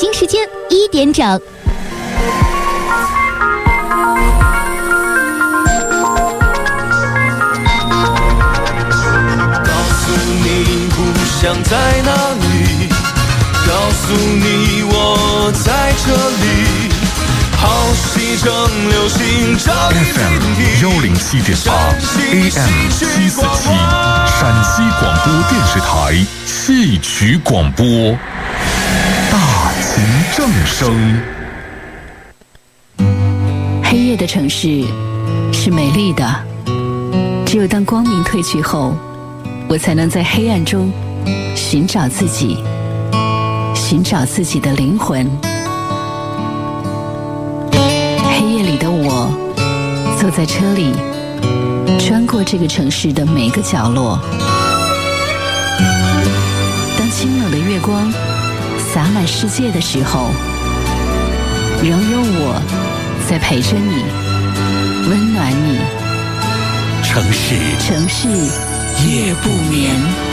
北京时间一点整。告诉你故乡在哪里？告诉你我在这里。好戏正流行，这里 FM 幺零七点八，AM 七四七，陕西广播电视台戏曲广播，大秦正声。黑夜的城市是美丽的，只有当光明褪去后，我才能在黑暗中寻找自己，寻找自己的灵魂。黑夜里的我，坐在车里，穿过这个城市的每个角落。当清冷的月光洒满世界的时候，仍有我在陪着你，温暖你。城市城市夜不眠。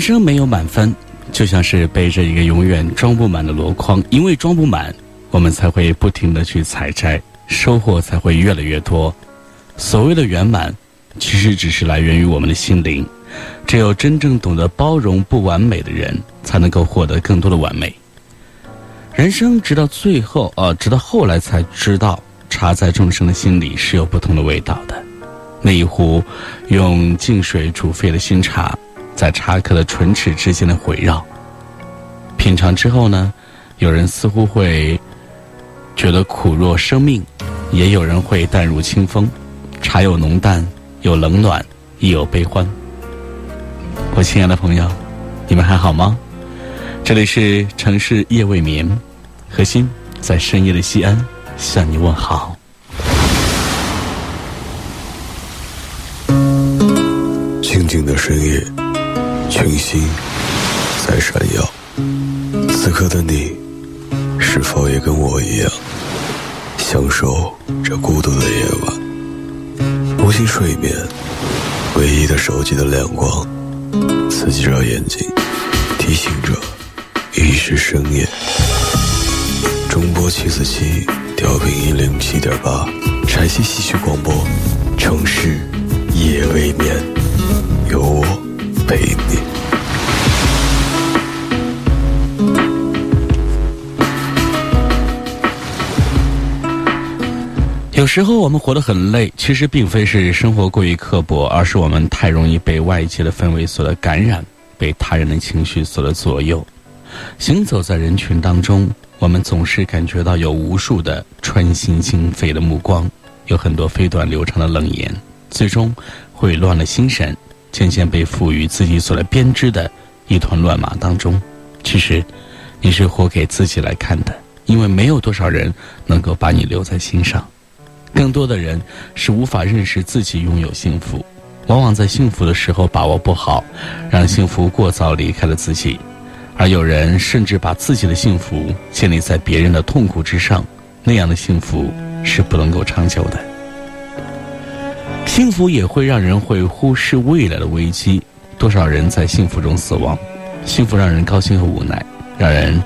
人生没有满分，就像是背着一个永远装不满的箩筐，因为装不满，我们才会不停的去采摘，收获才会越来越多。所谓的圆满，其实只是来源于我们的心灵。只有真正懂得包容不完美的人，才能够获得更多的完美。人生直到最后，呃，直到后来才知道，茶在众生的心里是有不同的味道的。那一壶用净水煮沸的新茶。在茶客的唇齿之间的回绕，品尝之后呢，有人似乎会觉得苦若生命，也有人会淡如清风。茶有浓淡，有冷暖，亦有悲欢。我亲爱的朋友，你们还好吗？这里是城市夜未眠，何心在深夜的西安向你问好。静静的深夜。群星在闪耀，此刻的你，是否也跟我一样，享受这孤独的夜晚？无心睡眠，唯一的手机的亮光，刺激着眼睛，提醒着已是深夜。中波七四七，调频一零七点八，陕西戏曲广播，城市夜未眠，陪你。有时候我们活得很累，其实并非是生活过于刻薄，而是我们太容易被外界的氛围所的感染，被他人的情绪所的左右。行走在人群当中，我们总是感觉到有无数的穿心心肺的目光，有很多飞短流长的冷言，最终会乱了心神。渐渐被赋予自己所来编织的一团乱麻当中，其实你是活给自己来看的，因为没有多少人能够把你留在心上，更多的人是无法认识自己拥有幸福，往往在幸福的时候把握不好，让幸福过早离开了自己，而有人甚至把自己的幸福建立在别人的痛苦之上，那样的幸福是不能够长久的。幸福也会让人会忽视未来的危机，多少人在幸福中死亡？幸福让人高兴和无奈，让人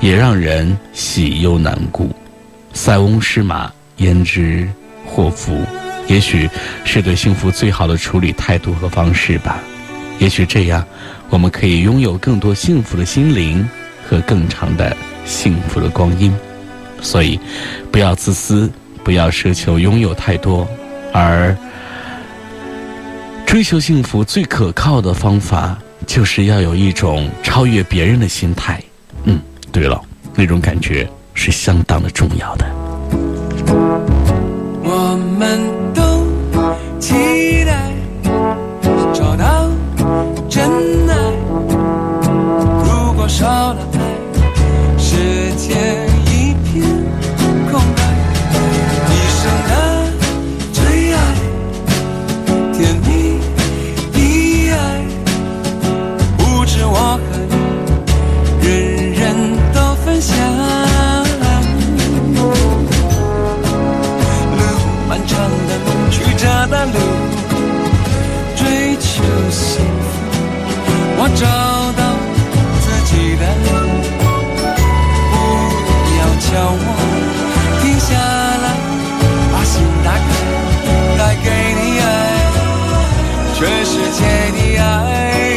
也让人喜忧难顾。塞翁失马，焉知祸福？也许是对幸福最好的处理态度和方式吧。也许这样，我们可以拥有更多幸福的心灵和更长的幸福的光阴。所以，不要自私，不要奢求拥有太多，而。追求幸福最可靠的方法，就是要有一种超越别人的心态。嗯，对了，那种感觉是相当的重要的。我们全世界的爱。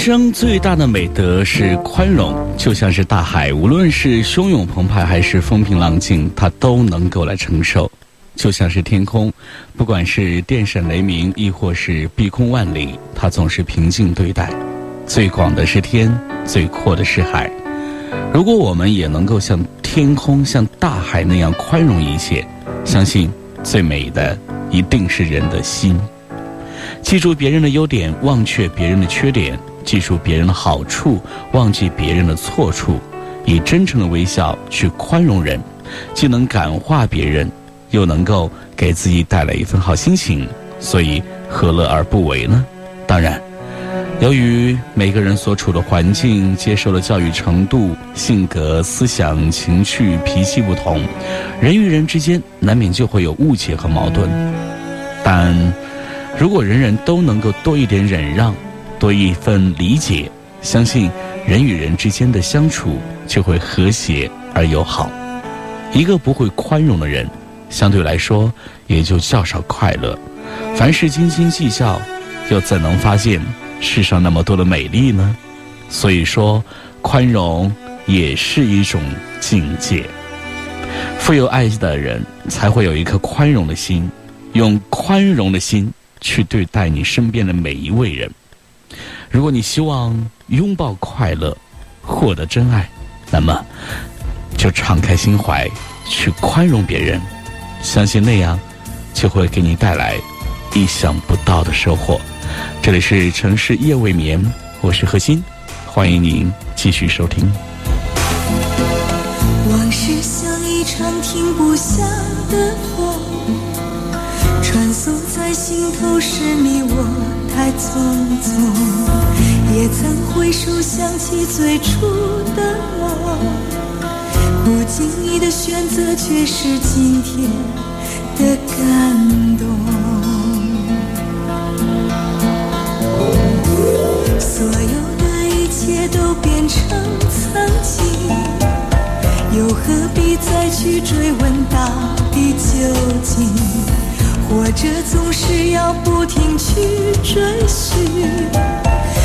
生最大的美德是宽容，就像是大海，无论是汹涌澎湃还是风平浪静，它都能够来承受；就像是天空，不管是电闪雷鸣，亦或是碧空万里，它总是平静对待。最广的是天，最阔的是海。如果我们也能够像天空、像大海那样宽容一切，相信最美的一定是人的心。记住别人的优点，忘却别人的缺点；记住别人的好处，忘记别人的错处。以真诚的微笑去宽容人，既能感化别人，又能够给自己带来一份好心情。所以何乐而不为呢？当然，由于每个人所处的环境、接受的教育程度、性格、思想、情绪、脾气不同，人与人之间难免就会有误解和矛盾。但如果人人都能够多一点忍让，多一份理解，相信人与人之间的相处就会和谐而友好。一个不会宽容的人，相对来说也就较少快乐。凡事斤斤计较，又怎能发现世上那么多的美丽呢？所以说，宽容也是一种境界。富有爱的人才会有一颗宽容的心，用宽容的心。去对待你身边的每一位人。如果你希望拥抱快乐，获得真爱，那么就敞开心怀，去宽容别人。相信那样，就会给你带来意想不到的收获。这里是城市夜未眠，我是何欣，欢迎您继续收听。往事像一场停不下的风。穿梭在心头是你我太匆匆，也曾回首想起最初的梦，不经意的选择却是今天的感动。所有的一切都变成曾经，又何必再去追问到底究竟？活着总是要不停去追寻，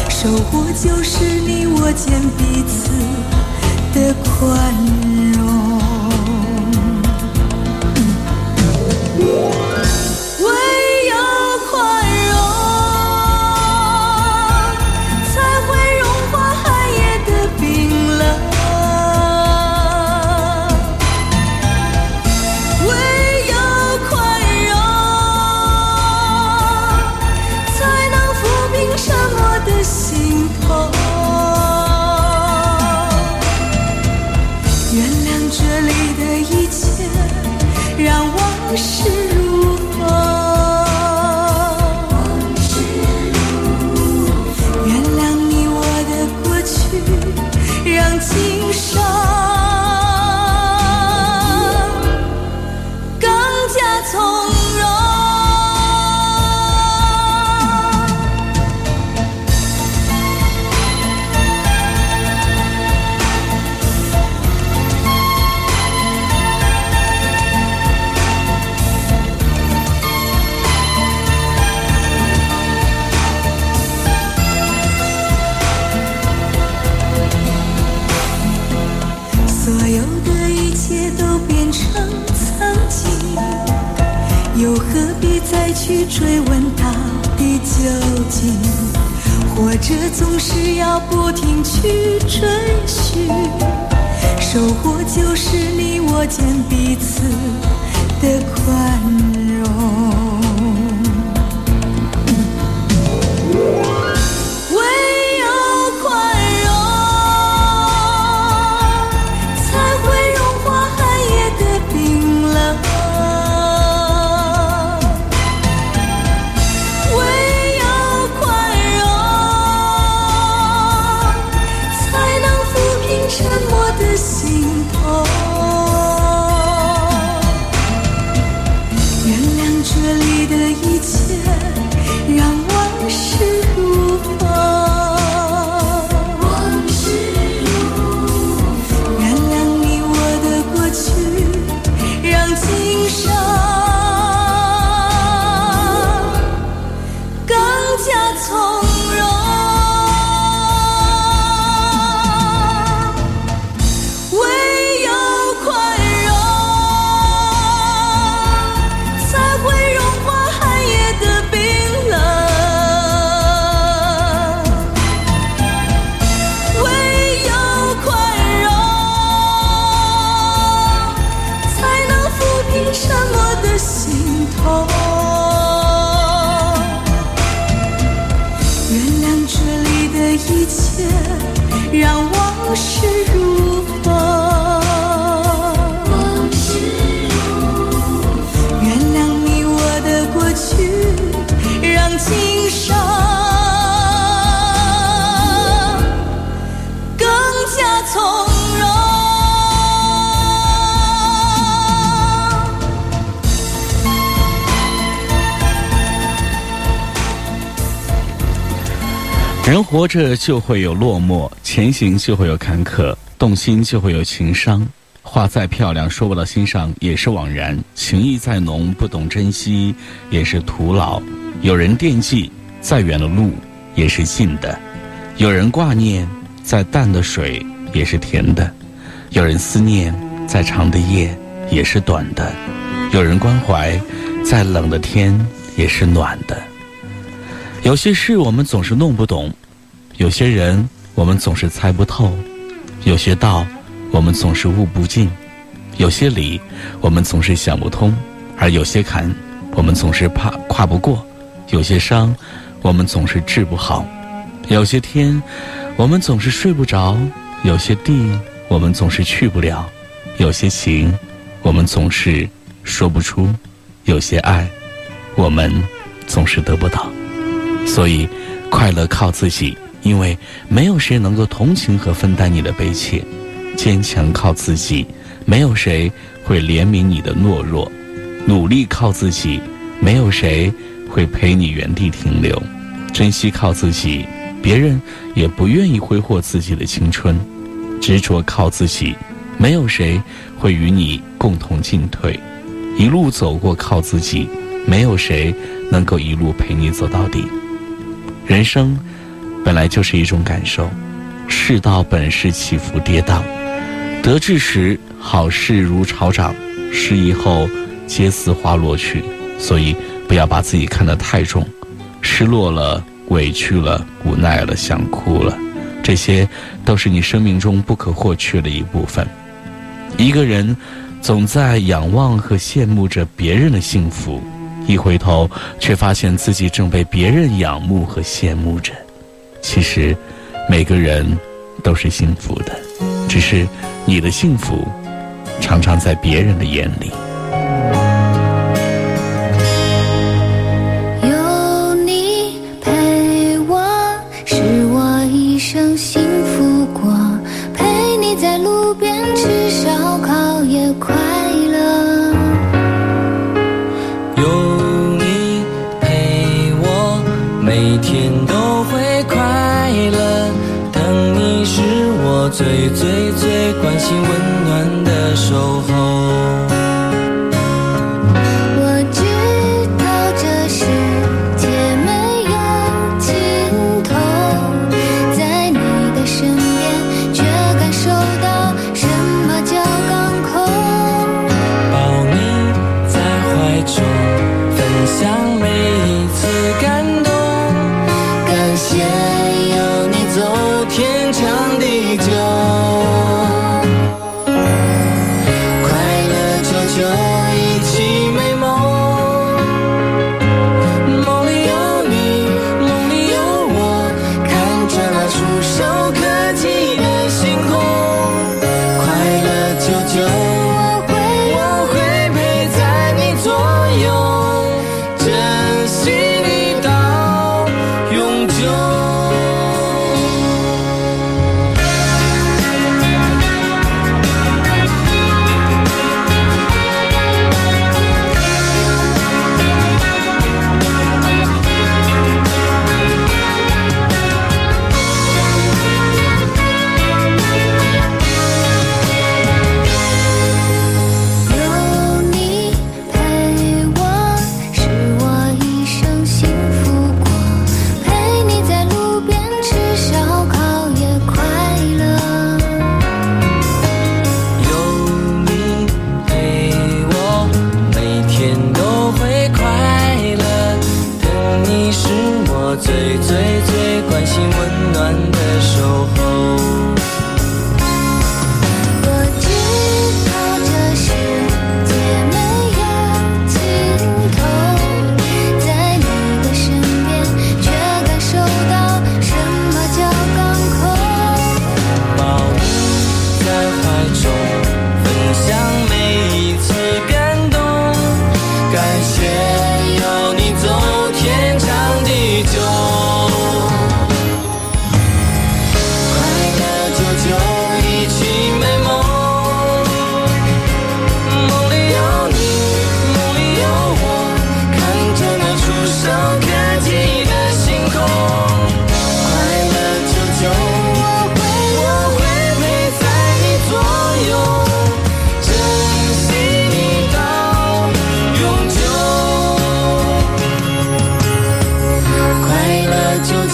收获就是你我间彼此的宽容。活着就会有落寞，前行就会有坎坷，动心就会有情伤。话再漂亮，说不到心上也是枉然；情意再浓，不懂珍惜也是徒劳。有人惦记，再远的路也是近的；有人挂念，再淡的水也是甜的；有人思念，再长的夜也是短的；有人关怀，再冷的天也是暖的。有些事我们总是弄不懂，有些人我们总是猜不透，有些道我们总是悟不尽，有些理我们总是想不通，而有些坎我们总是怕跨不过，有些伤我们总是治不好，有些天我们总是睡不着，有些地我们总是去不了，有些情我们总是说不出，有些爱我们总是得不到。所以，快乐靠自己，因为没有谁能够同情和分担你的悲切；坚强靠自己，没有谁会怜悯你的懦弱；努力靠自己，没有谁会陪你原地停留；珍惜靠自己，别人也不愿意挥霍自己的青春；执着靠自己，没有谁会与你共同进退；一路走过靠自己，没有谁能够一路陪你走到底。人生本来就是一种感受，世道本是起伏跌宕，得志时好事如潮涨，失意后皆似花落去。所以不要把自己看得太重，失落了、委屈了、无奈了、想哭了，这些都是你生命中不可或缺的一部分。一个人总在仰望和羡慕着别人的幸福。一回头，却发现自己正被别人仰慕和羡慕着。其实，每个人都是幸福的，只是你的幸福常常在别人的眼里。最最最关心温暖的守候。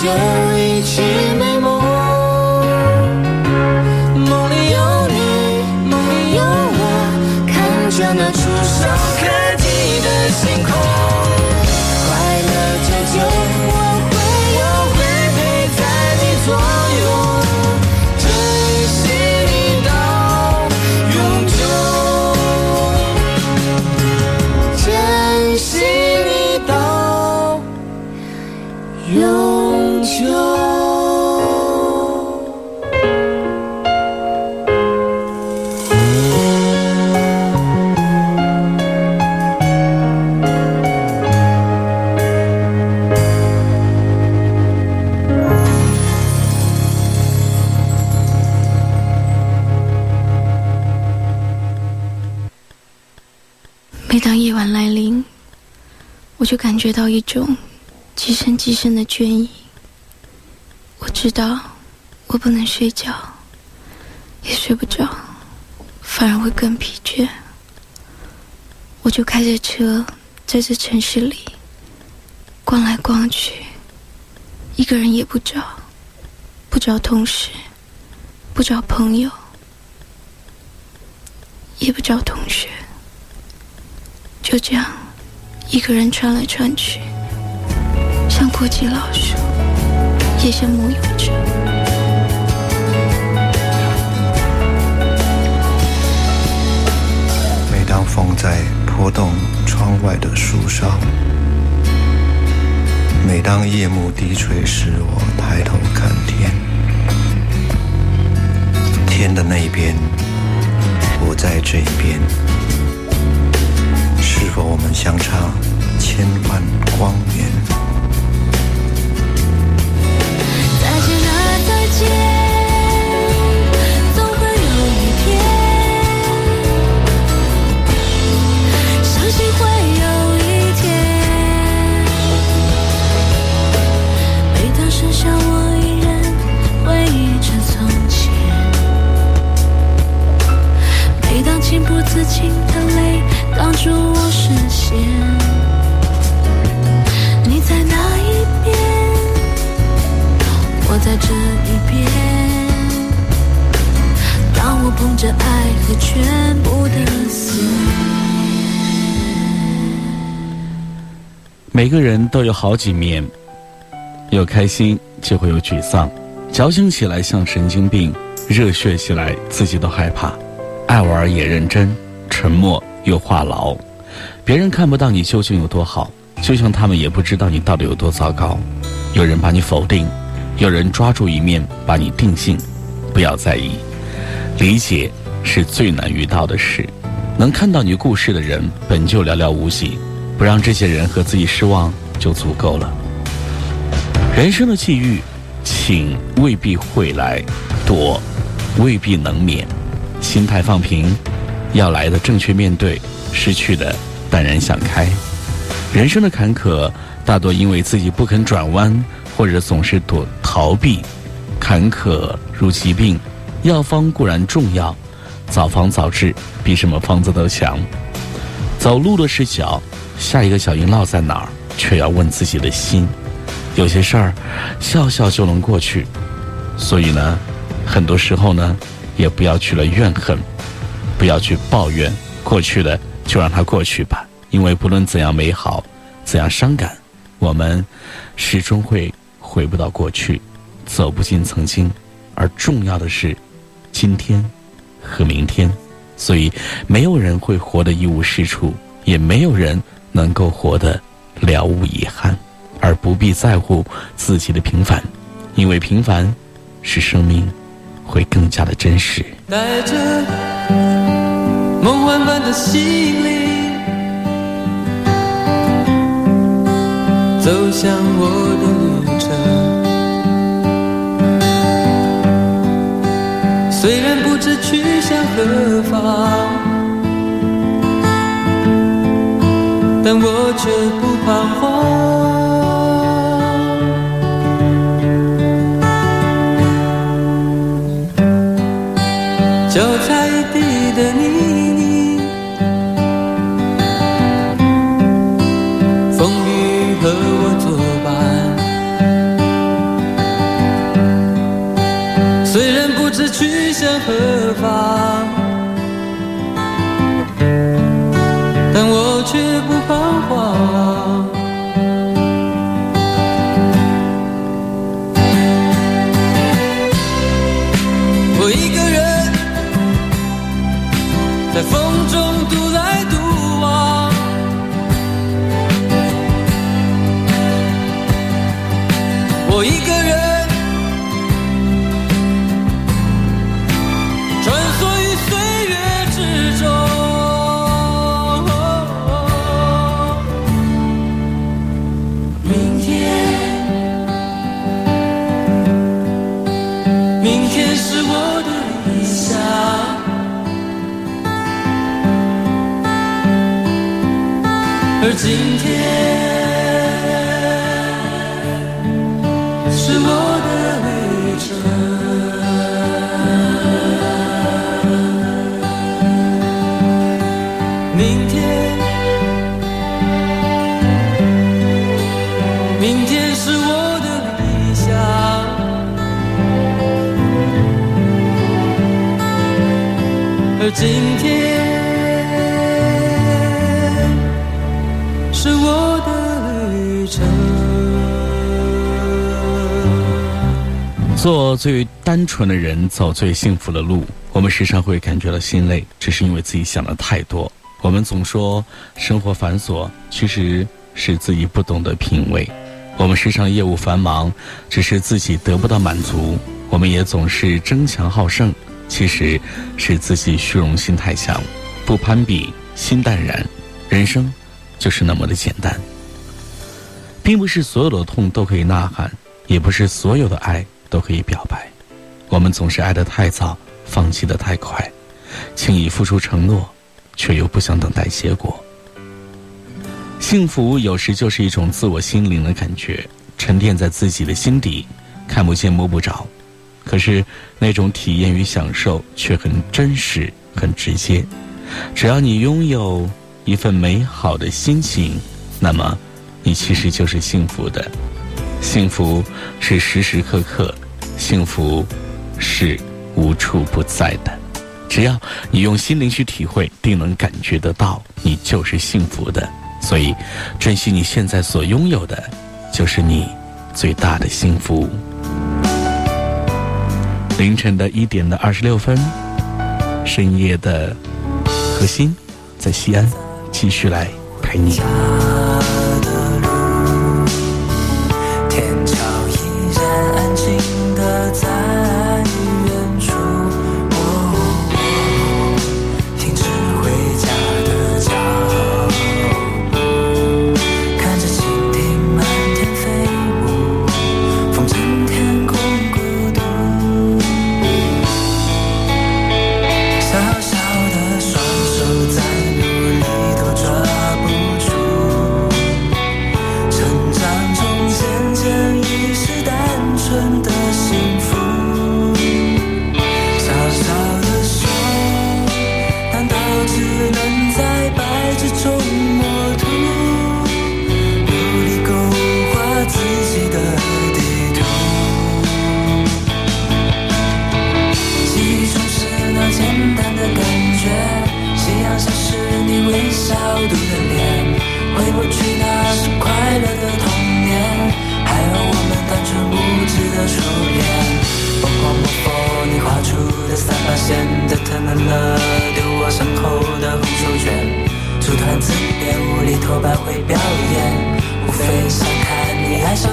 your 就感觉到一种极深极深的倦意。我知道我不能睡觉，也睡不着，反而会更疲倦。我就开着车在这城市里逛来逛去，一个人也不找，不找同事，不找朋友，也不找同学。就这样，一个人穿来穿去，像过街老鼠，也像牧羊者。每当风在拨动窗外的树梢，每当夜幕低垂时，我抬头看天，天的那边，我在这边。是否我们相差千万光年？再见啊，再见，总会有一天，相信会有一天。每当剩下我一人回忆着从前，每当情不自禁的泪挡住我视线，你在那一边，我在这一边。当我捧着爱和全部的思每个人都有好几面，有开心就会有沮丧，矫情起来像神经病，热血起来自己都害怕，爱玩也认真，沉默又话痨。别人看不到你究竟有多好，就像他们也不知道你到底有多糟糕。有人把你否定，有人抓住一面把你定性，不要在意，理解是最难遇到的事。能看到你故事的人本就寥寥无几，不让这些人和自己失望就足够了。人生的际遇，请未必会来，躲未必能免，心态放平，要来的正确面对，失去的淡然想开。人生的坎坷，大多因为自己不肯转弯，或者总是躲逃避。坎坷如疾病，药方固然重要，早防早治比什么方子都强。走路的是脚，下一个小音落在哪儿，却要问自己的心。有些事儿，笑笑就能过去，所以呢，很多时候呢，也不要去了怨恨，不要去抱怨，过去的就让它过去吧。因为不论怎样美好，怎样伤感，我们始终会回不到过去，走不进曾经。而重要的是，今天和明天。所以，没有人会活得一无是处，也没有人能够活得了无遗憾，而不必在乎自己的平凡，因为平凡使生命会更加的真实。梦幻般的心灵，走向我的旅程。虽然不知去向何方，但我却不彷徨。最单纯的人，走最幸福的路。我们时常会感觉到心累，只是因为自己想的太多。我们总说生活繁琐，其实是自己不懂得品味。我们时常业务繁忙，只是自己得不到满足。我们也总是争强好胜，其实是自己虚荣心太强，不攀比，心淡然。人生。就是那么的简单，并不是所有的痛都可以呐喊，也不是所有的爱都可以表白。我们总是爱得太早，放弃得太快，轻易付出承诺，却又不想等待结果。幸福有时就是一种自我心灵的感觉，沉淀在自己的心底，看不见摸不着，可是那种体验与享受却很真实、很直接。只要你拥有。一份美好的心情，那么，你其实就是幸福的。幸福是时时刻刻，幸福是无处不在的。只要你用心灵去体会，定能感觉得到，你就是幸福的。所以，珍惜你现在所拥有的，就是你最大的幸福。凌晨的一点的二十六分，深夜的核心在西安。继续来陪你。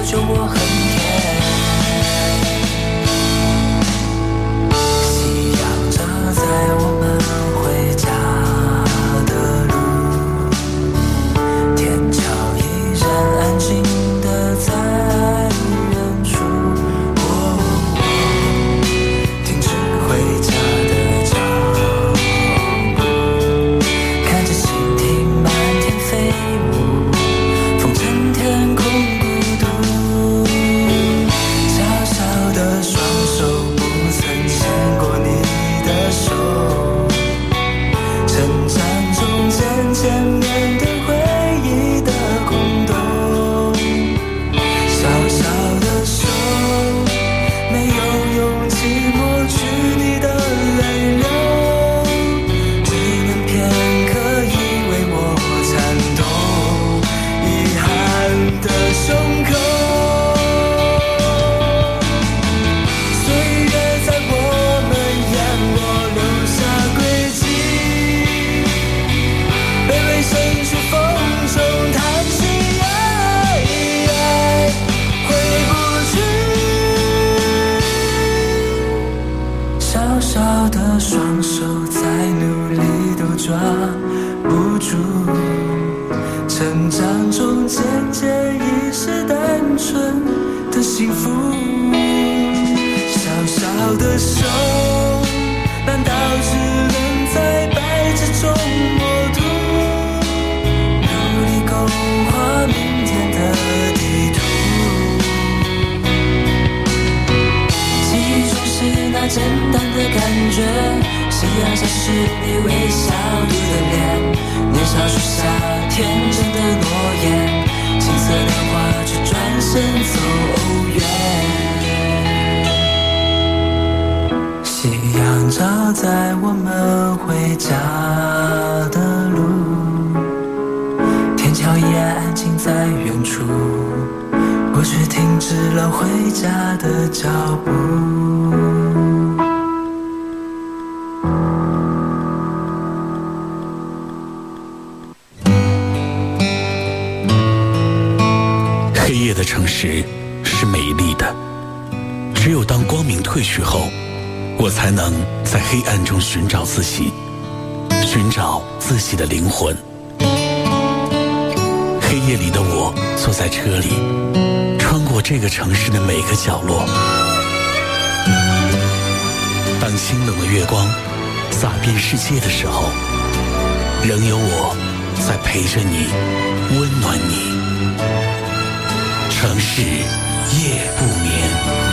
说我很。是那简单的感觉，夕阳下是你微笑的脸，年少许下天真的诺言，青涩的话却转身走远。夕阳照在我们回家的路，天桥也安静在远处。我却停止了回家的脚步。黑夜的城市是美丽的，只有当光明褪去后，我才能在黑暗中寻找自己，寻找自己的灵魂。黑夜里的我坐在车里，这个城市的每个角落。当清冷的月光洒遍世界的时候，仍有我在陪着你，温暖你。城市夜不眠。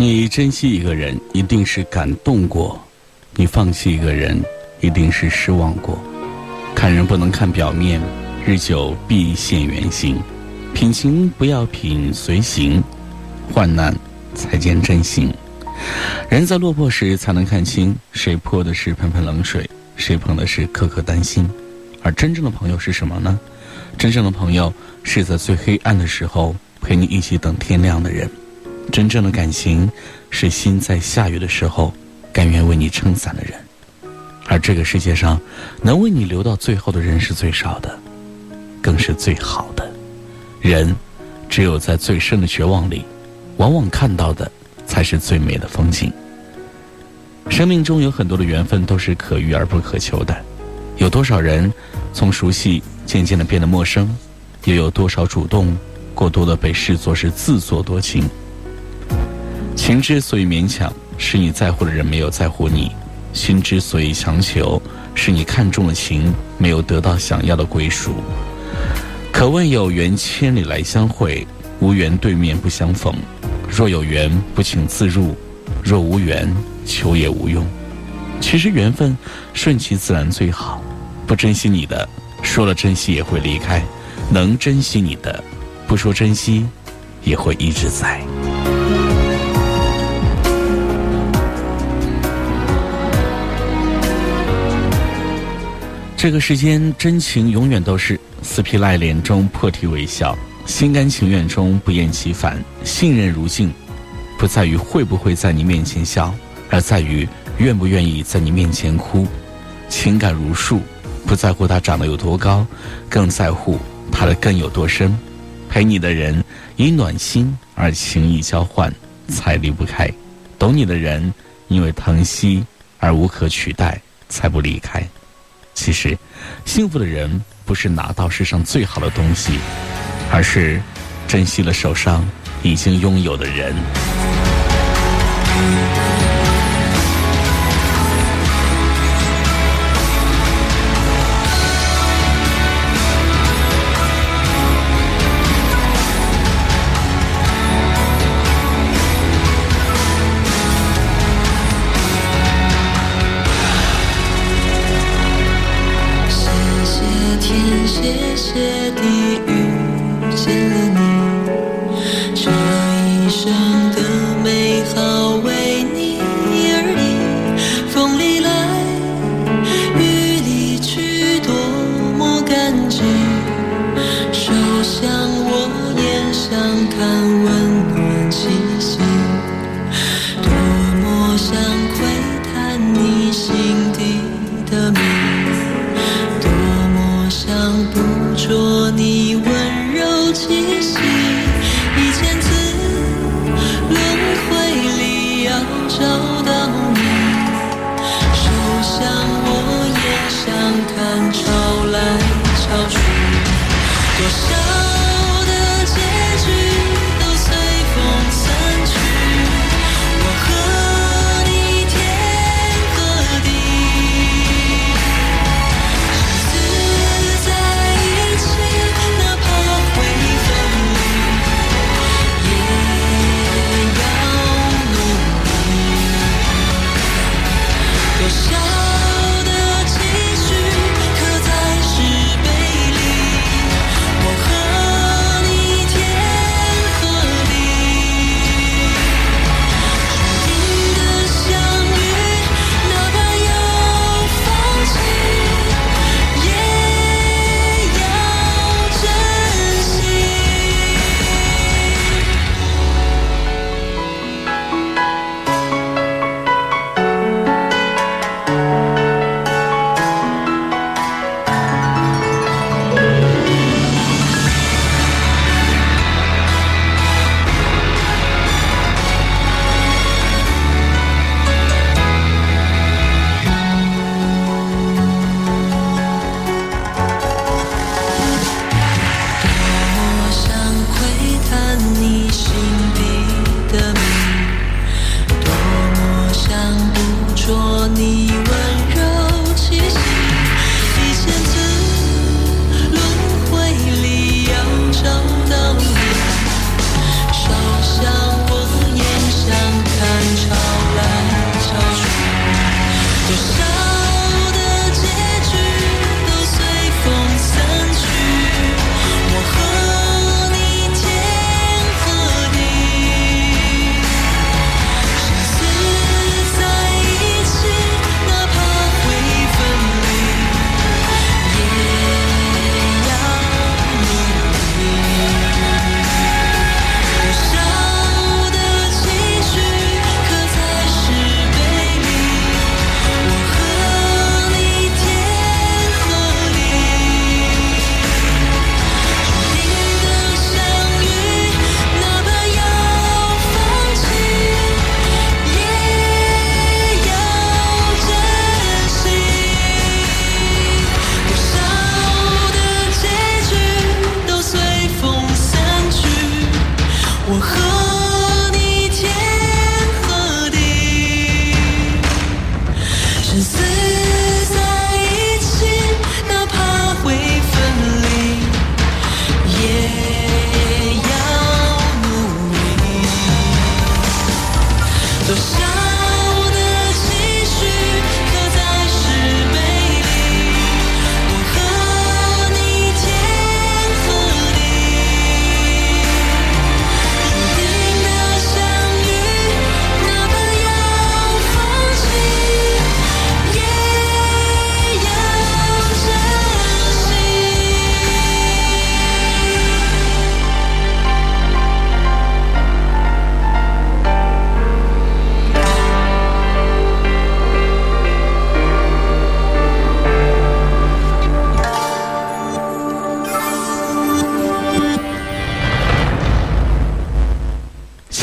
你珍惜一个人，一定是感动过；你放弃一个人，一定是失望过。看人不能看表面，日久必现原形。品行不要品随行，患难才见真心。人在落魄时才能看清，谁泼的是盆盆冷水，谁捧的是颗颗丹心。而真正的朋友是什么呢？真正的朋友是在最黑暗的时候陪你一起等天亮的人。真正的感情是心在下雨的时候甘愿为你撑伞的人。而这个世界上能为你留到最后的人是最少的，更是最好的。人，只有在最深的绝望里，往往看到的才是最美的风景。生命中有很多的缘分都是可遇而不可求的，有多少人从熟悉渐渐的变得陌生，又有多少主动过多的被视作是自作多情。情之所以勉强，是你在乎的人没有在乎你；心之所以强求，是你看中了情，没有得到想要的归属。可问有缘千里来相会，无缘对面不相逢。若有缘不请自入，若无缘求也无用。其实缘分顺其自然最好。不珍惜你的，说了珍惜也会离开；能珍惜你的，不说珍惜也会一直在。这个世间真情永远都是死皮赖脸中破涕为笑，心甘情愿中不厌其烦。信任如镜，不在于会不会在你面前笑，而在于愿不愿意在你面前哭。情感如树，不在乎它长得有多高，更在乎它的根有多深。陪你的人以暖心而情谊交换，才离不开；懂你的人因为疼惜而无可取代，才不离开。其实，幸福的人不是拿到世上最好的东西，而是珍惜了手上已经拥有的人。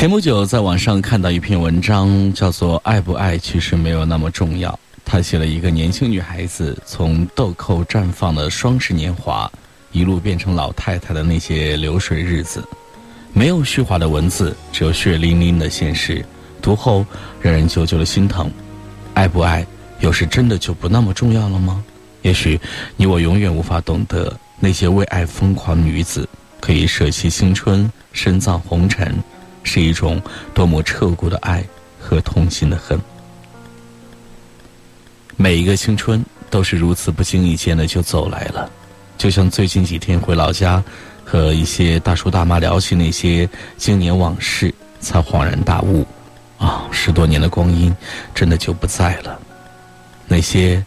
前不久在网上看到一篇文章，叫做《爱不爱其实没有那么重要》。他写了一个年轻女孩子从豆蔻绽放的双十年华，一路变成老太太的那些流水日子，没有虚华的文字，只有血淋淋的现实。读后让人久久的心疼。爱不爱，有时真的就不那么重要了吗？也许你我永远无法懂得那些为爱疯狂女子可以舍弃青春、深藏红尘，是一种多么彻骨的爱和痛心的恨。每一个青春都是如此不经意间的就走来了，就像最近几天回老家，和一些大叔大妈聊起那些经年往事，才恍然大悟，啊，十多年的光阴真的就不在了。那些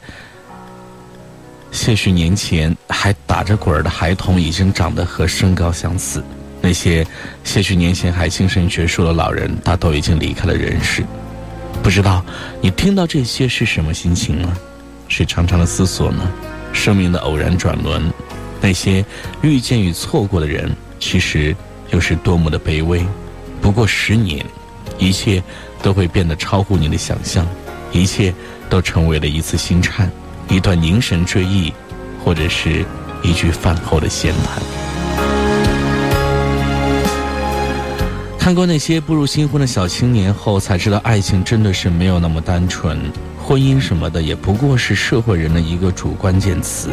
些许年前还打着滚儿的孩童，已经长得和身高相似；那些些许年前还精神矍铄的老人，大都已经离开了人世。不知道你听到这些是什么心情呢？是长长的思索呢？生命的偶然转轮，那些遇见与错过的人，其实又是多么的卑微。不过十年，一切都会变得超乎你的想象，一切都成为了一次心颤，一段凝神追忆，或者是一句饭后的闲谈。看过那些步入新婚的小青年后，才知道爱情真的是没有那么单纯，婚姻什么的也不过是社会人的一个主关键词。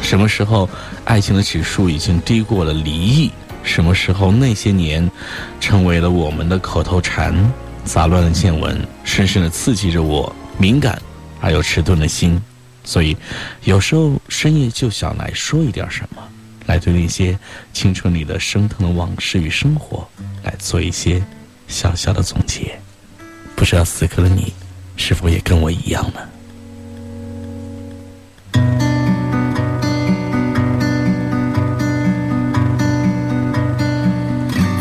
什么时候爱情的指数已经低过了离异？什么时候那些年成为了我们的口头禅？杂乱的见闻，深深的刺激着我敏感而又迟钝的心。所以，有时候深夜就想来说一点什么，来对那些青春里的升腾的往事与生活。来做一些小小的总结，不知道此刻的你是否也跟我一样呢？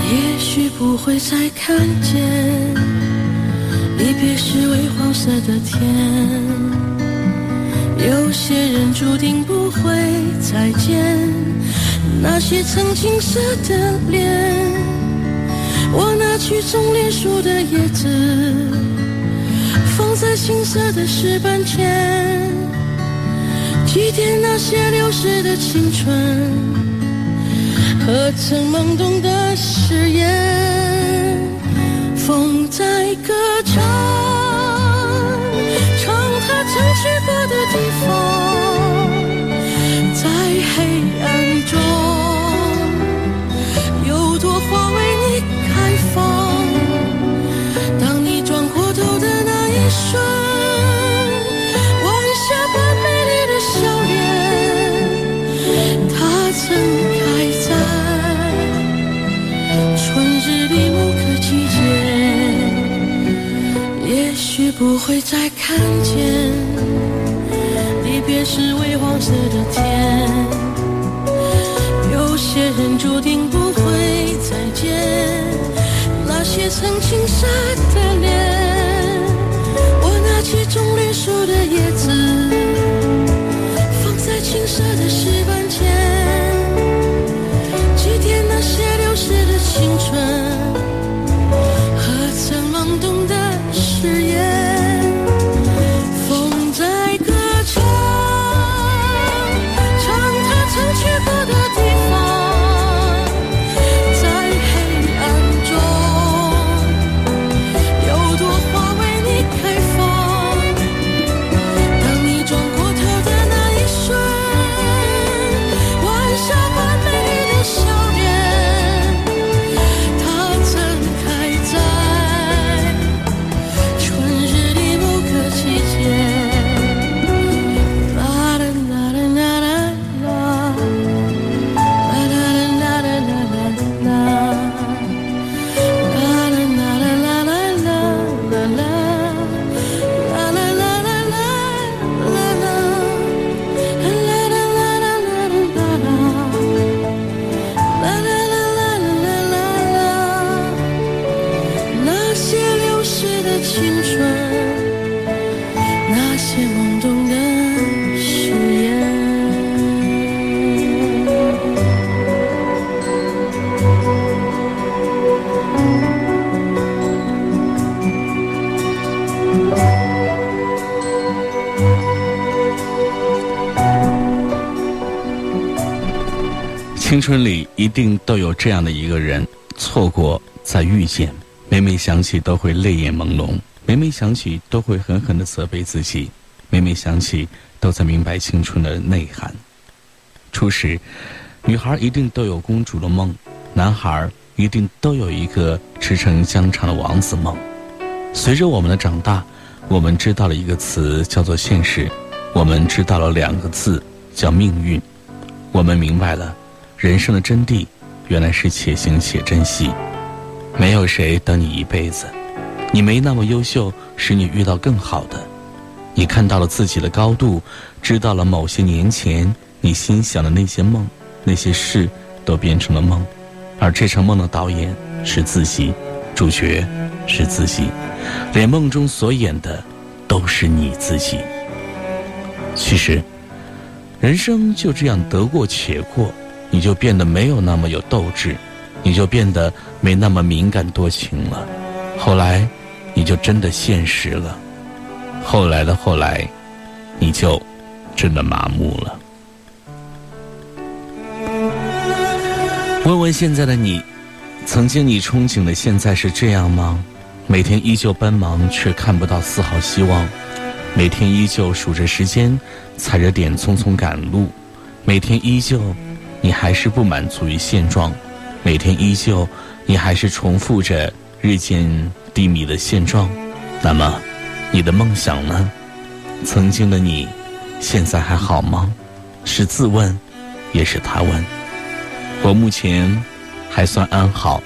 也许不会再看见，离别时微黄色的天。有些人注定不会再见，那些曾青涩的脸。我拿去种莲树的叶子，放在青涩的石板前，祭奠那些流逝的青春和曾懵懂的誓言。风在歌唱，不会再看见，离别时微黄色的天。有些人注定不会再见，那些曾青涩的脸。我拿起种绿树的叶子，放在青涩的石板前，祭奠那些定都有这样的一个人，错过再遇见，每每想起都会泪眼朦胧，每每想起都会狠狠的责备自己，每每想起都在明白青春的内涵。初时，女孩一定都有公主的梦，男孩一定都有一个驰骋疆场的王子梦。随着我们的长大，我们知道了一个词叫做现实，我们知道了两个字叫命运，我们明白了。人生的真谛，原来是且行且珍惜。没有谁等你一辈子，你没那么优秀，使你遇到更好的。你看到了自己的高度，知道了某些年前你心想的那些梦、那些事，都变成了梦。而这场梦的导演是自己，主角是自己，连梦中所演的都是你自己。其实，人生就这样得过且过。你就变得没有那么有斗志，你就变得没那么敏感多情了。后来，你就真的现实了。后来的后来，你就真的麻木了。问问现在的你，曾经你憧憬的现在是这样吗？每天依旧奔忙，却看不到丝毫希望；每天依旧数着时间，踩着点匆匆赶路；每天依旧。你还是不满足于现状，每天依旧，你还是重复着日渐低迷的现状。那么，你的梦想呢？曾经的你，现在还好吗？是自问，也是他问。我目前还算安好，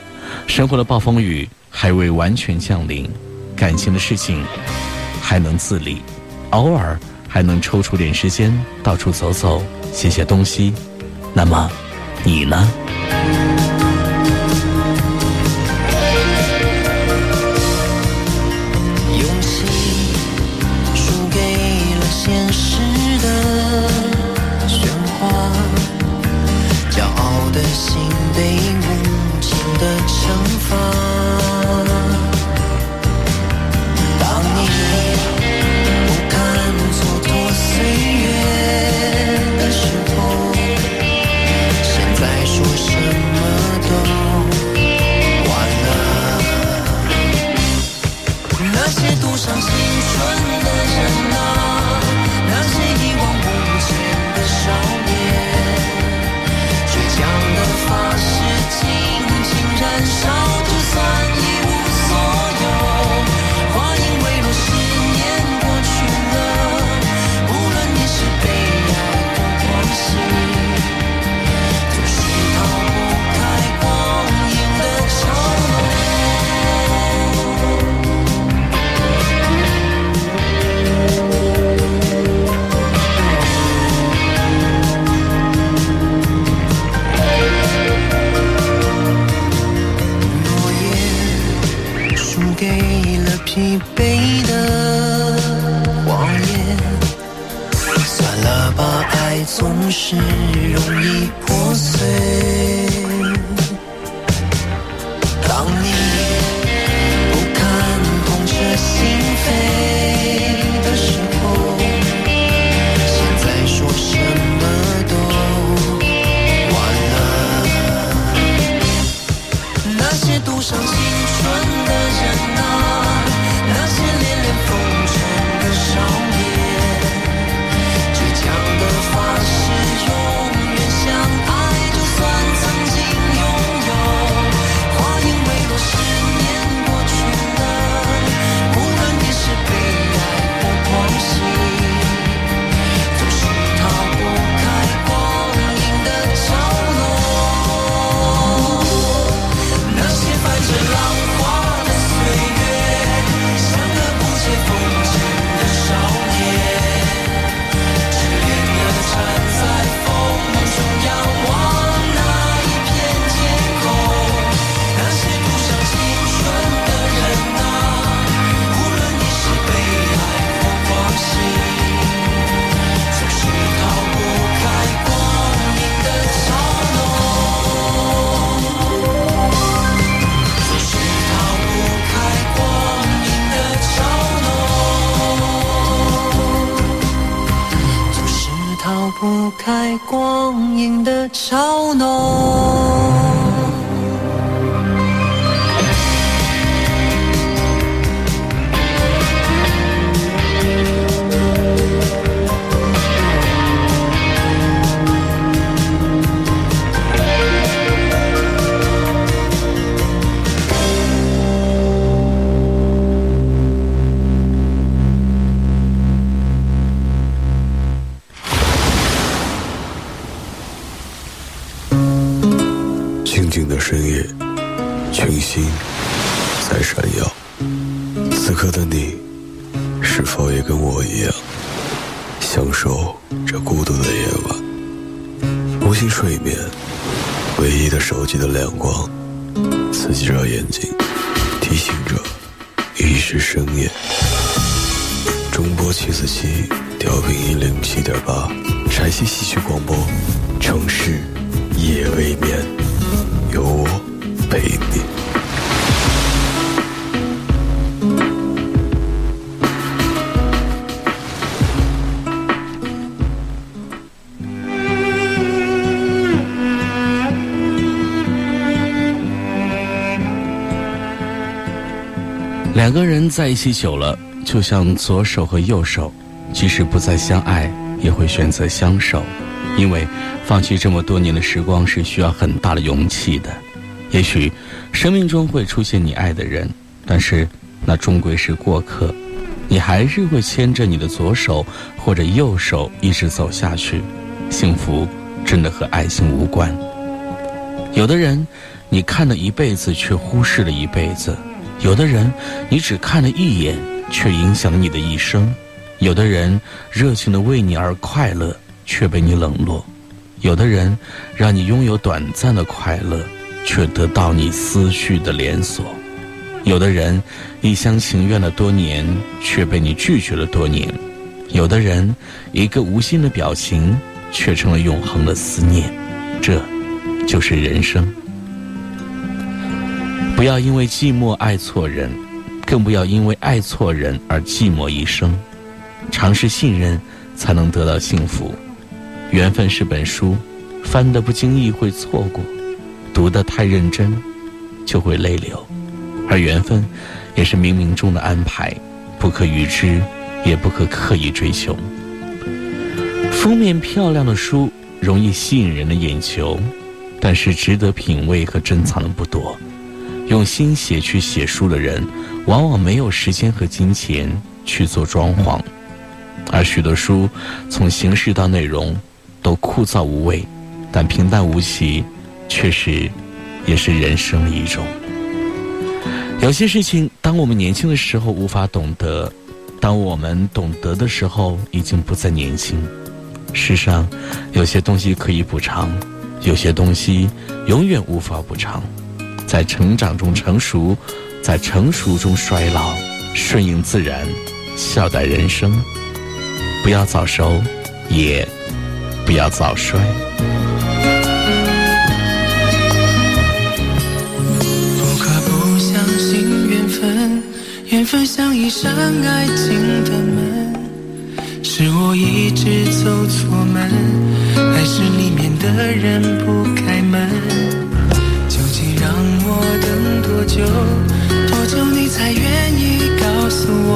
生活的暴风雨还未完全降临，感情的事情还能自理，偶尔还能抽出点时间到处走走，写写东西。那么，你呢？总是容易破碎。在一起久了，就像左手和右手，即使不再相爱，也会选择相守。因为放弃这么多年的时光是需要很大的勇气的。也许生命中会出现你爱的人，但是那终归是过客。你还是会牵着你的左手或者右手一直走下去。幸福真的和爱情无关。有的人你看了一辈子，却忽视了一辈子；有的人你只看了一眼，却影响了你的一生；有的人热情的为你而快乐。却被你冷落，有的人让你拥有短暂的快乐，却得到你思绪的连锁；有的人一厢情愿了多年，却被你拒绝了多年；有的人一个无心的表情，却成了永恒的思念。这，就是人生。不要因为寂寞爱错人，更不要因为爱错人而寂寞一生。尝试信任，才能得到幸福。缘分是本书，翻得不经意会错过，读得太认真就会泪流。而缘分也是冥冥中的安排，不可预知，也不可刻意追求。封面漂亮的书容易吸引人的眼球，但是值得品味和珍藏的不多。用心血去写书的人，往往没有时间和金钱去做装潢，而许多书从形式到内容。都枯燥无味，但平淡无奇，确实也是人生的一种。有些事情，当我们年轻的时候无法懂得，当我们懂得的时候，已经不再年轻。世上有些东西可以补偿，有些东西永远无法补偿。在成长中成熟，在成熟中衰老，顺应自然，笑待人生。不要早熟，也。不要早衰。不可不相信缘分，缘分像一扇爱情的门，是我一直走错门，还是里面的人不开门？你让我等多久，多久你才愿意告诉我，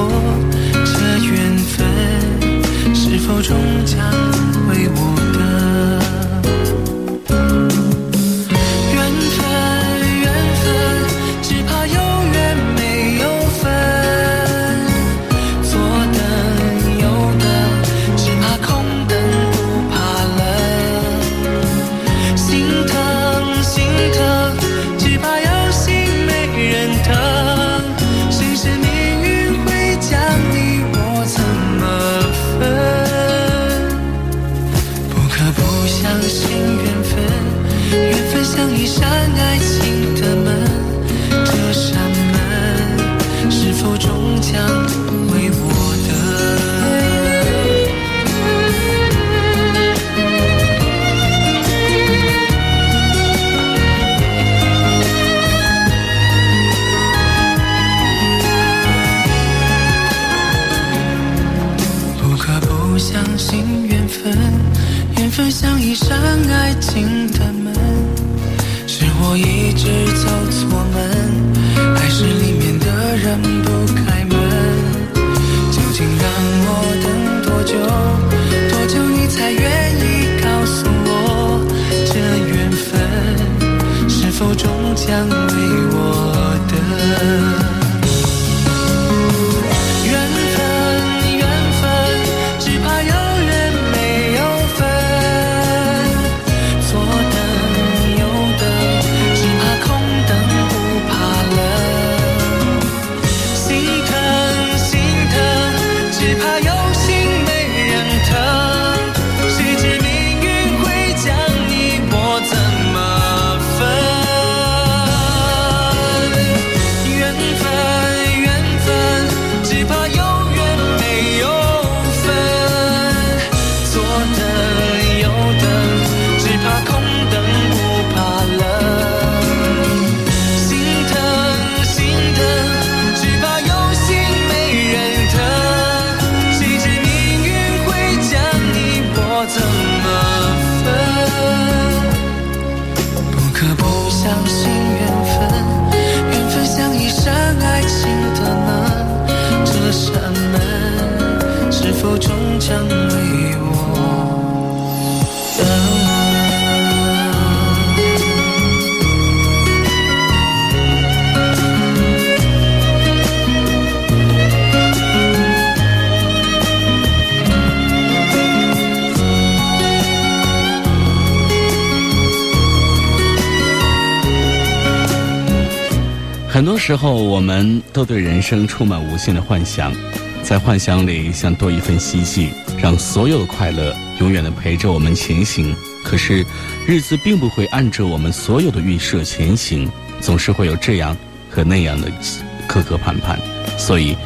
时候，我们都对人生充满无限的幻想，在幻想里想多一份希冀，让所有的快乐永远的陪着我们前行。可是，日子并不会按着我们所有的预设前行，总是会有这样和那样的磕磕绊绊。所以，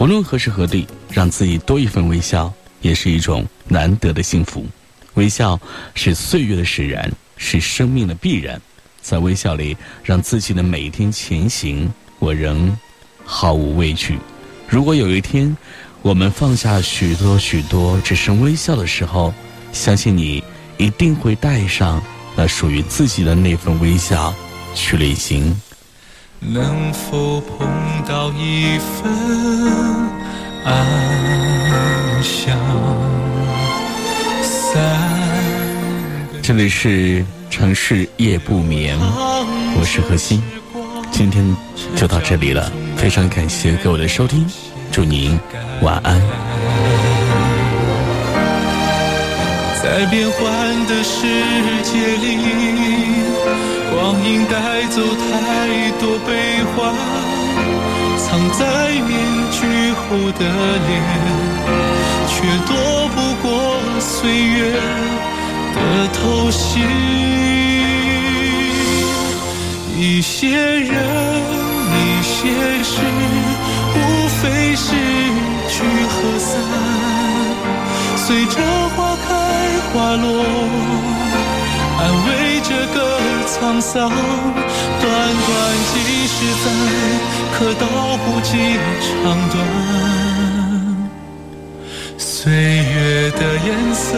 无论何时何地，让自己多一份微笑，也是一种难得的幸福。微笑是岁月的使然，是生命的必然。在微笑里，让自己的每一天前行，我仍毫无畏惧。如果有一天，我们放下许多许多，只剩微笑的时候，相信你一定会带上那属于自己的那份微笑去旅行。能否碰到一份安详？三这里是城市夜不眠，我是何欣，今天就到这里了，非常感谢各位的收听，祝您晚安。在变幻的世界里，光阴带走太多悲欢，藏在面具后的脸，却躲不过岁月的偷袭。一些人，一些事，无非是聚和散。随着花开花落，安慰这个沧桑。短短几十载，可道不尽长短。岁月的颜色，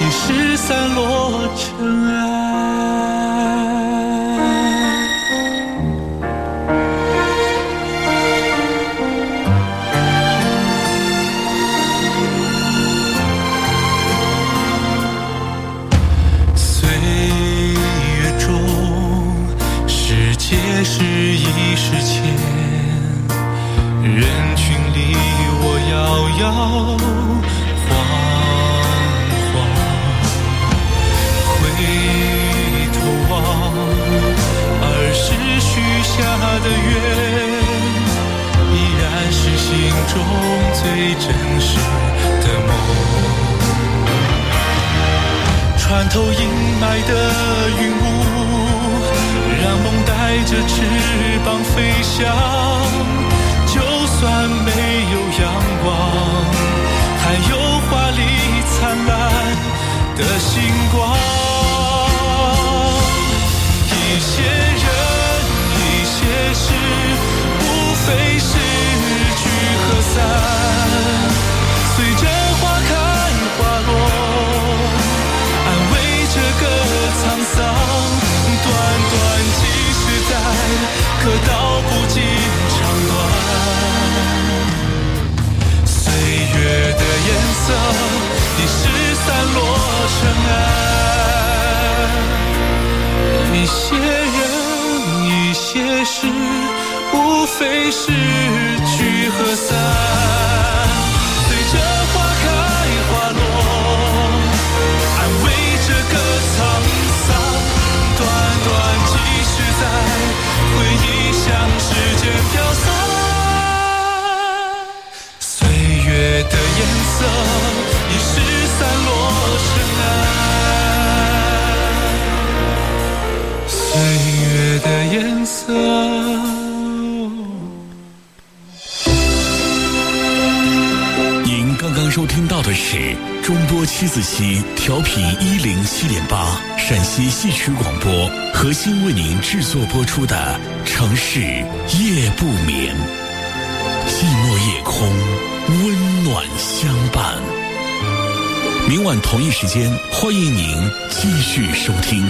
已是散落尘埃。摇摇晃晃，回头望，儿时许下的愿，依然是心中最真实的梦。穿透阴霾的聚收听到的是中波七四七调频一零七点八陕西戏曲广播核心为您制作播出的《城市夜不眠》，寂寞夜空，温暖相伴。明晚同一时间，欢迎您继续收听。